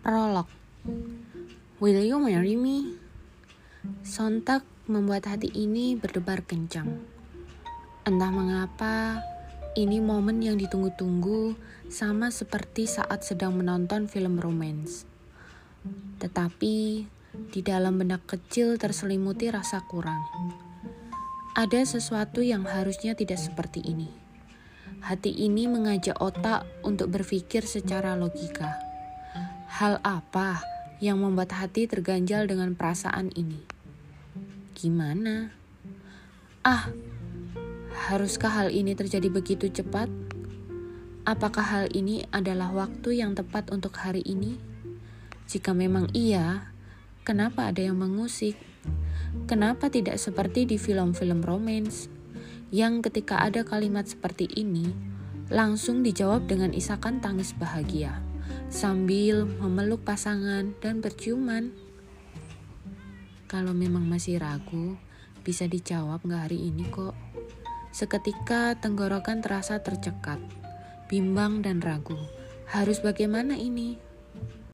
Prolog Will you marry me? Sontak membuat hati ini berdebar kencang. Entah mengapa, ini momen yang ditunggu-tunggu sama seperti saat sedang menonton film romance. Tetapi, di dalam benak kecil terselimuti rasa kurang. Ada sesuatu yang harusnya tidak seperti ini. Hati ini mengajak otak untuk berpikir secara logika Hal apa yang membuat hati terganjal dengan perasaan ini? Gimana? Ah, haruskah hal ini terjadi begitu cepat? Apakah hal ini adalah waktu yang tepat untuk hari ini? Jika memang iya, kenapa ada yang mengusik? Kenapa tidak seperti di film-film romance yang ketika ada kalimat seperti ini langsung dijawab dengan isakan tangis bahagia? sambil memeluk pasangan dan berciuman. Kalau memang masih ragu, bisa dijawab nggak hari ini kok. Seketika tenggorokan terasa tercekat, bimbang dan ragu. Harus bagaimana ini?